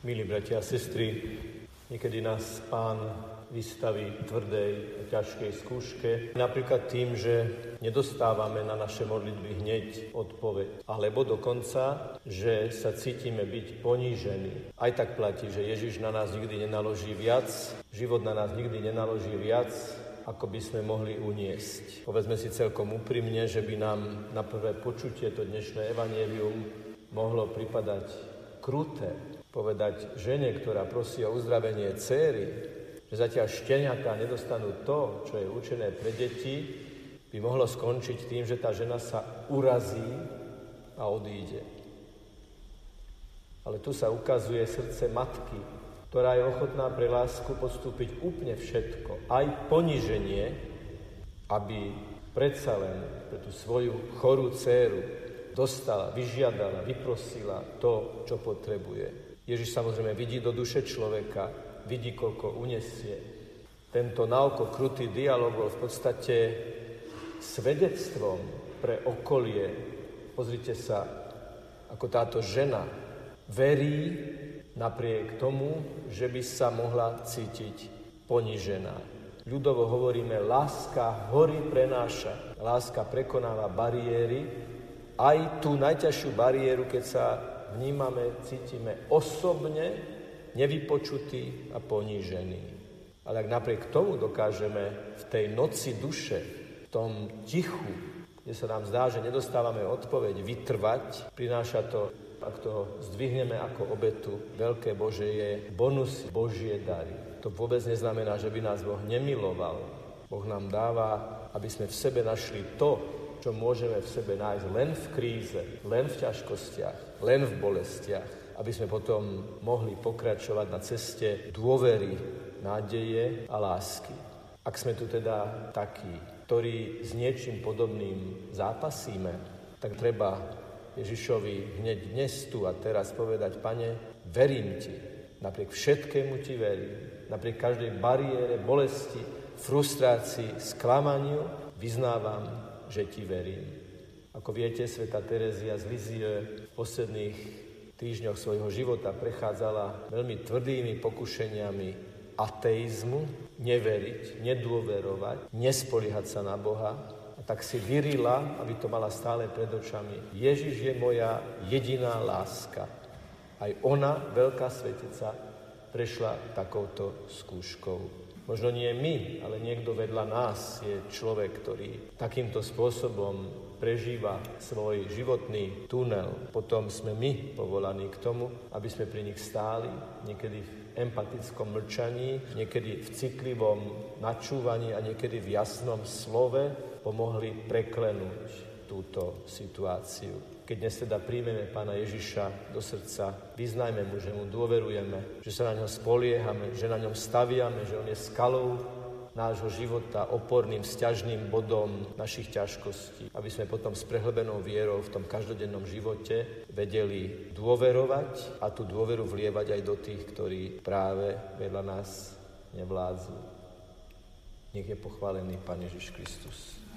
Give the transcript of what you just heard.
Milí bratia a sestry, niekedy nás Pán vystaví tvrdej a ťažkej skúške, napríklad tým, že nedostávame na naše modlitby hneď odpoveď, alebo dokonca, že sa cítime byť ponížení. Aj tak platí, že Ježiš na nás nikdy nenaloží viac, život na nás nikdy nenaloží viac, ako by sme mohli uniesť. Povedzme si celkom úprimne, že by nám na prvé počutie to dnešné evanelium mohlo pripadať kruté, povedať žene, ktorá prosí o uzdravenie céry, že zatiaľ šteniatá nedostanú to, čo je určené pre deti, by mohlo skončiť tým, že tá žena sa urazí a odíde. Ale tu sa ukazuje srdce matky, ktorá je ochotná pre lásku podstúpiť úplne všetko, aj poniženie, aby predsa len pre tú svoju chorú dceru dostala, vyžiadala, vyprosila to, čo potrebuje. Ježiš samozrejme vidí do duše človeka, vidí, koľko unesie. Tento naoko krutý dialog bol v podstate svedectvom pre okolie. Pozrite sa, ako táto žena verí napriek tomu, že by sa mohla cítiť ponižená. Ľudovo hovoríme, láska hory prenáša. Láska prekonáva bariéry, aj tú najťažšiu bariéru, keď sa vnímame, cítime osobne nevypočutý a ponížený. Ale ak napriek tomu dokážeme v tej noci duše, v tom tichu, kde sa nám zdá, že nedostávame odpoveď, vytrvať, prináša to, ak to zdvihneme ako obetu, veľké Bože je bonus Božie dary. To vôbec neznamená, že by nás Boh nemiloval. Boh nám dáva, aby sme v sebe našli to, čo môžeme v sebe nájsť len v kríze, len v ťažkostiach, len v bolestiach, aby sme potom mohli pokračovať na ceste dôvery, nádeje a lásky. Ak sme tu teda takí, ktorí s niečím podobným zápasíme, tak treba Ježišovi hneď dnes tu a teraz povedať, pane, verím ti, napriek všetkému ti verím, napriek každej bariére, bolesti, frustrácii, sklamaniu, vyznávam, že ti verím. Ako viete, sveta Terezia z Lizie v posledných týždňoch svojho života prechádzala veľmi tvrdými pokušeniami ateizmu, neveriť, nedôverovať, nespoliehať sa na Boha. A tak si vyrila, aby to mala stále pred očami. Ježiš je moja jediná láska. Aj ona, veľká svetica, prešla takouto skúškou. Možno nie my, ale niekto vedľa nás je človek, ktorý takýmto spôsobom prežíva svoj životný tunel. Potom sme my povolaní k tomu, aby sme pri nich stáli, niekedy v empatickom mlčaní, niekedy v citlivom načúvaní a niekedy v jasnom slove pomohli preklenúť túto situáciu. Keď dnes teda príjmeme Pána Ježiša do srdca, vyznajme mu, že mu dôverujeme, že sa na ňom spoliehame, že na ňom staviame, že on je skalou nášho života, oporným, stiažným bodom našich ťažkostí, aby sme potom s prehlbenou vierou v tom každodennom živote vedeli dôverovať a tú dôveru vlievať aj do tých, ktorí práve vedľa nás nevládzu. Nech je pochválený Pán Ježiš Kristus.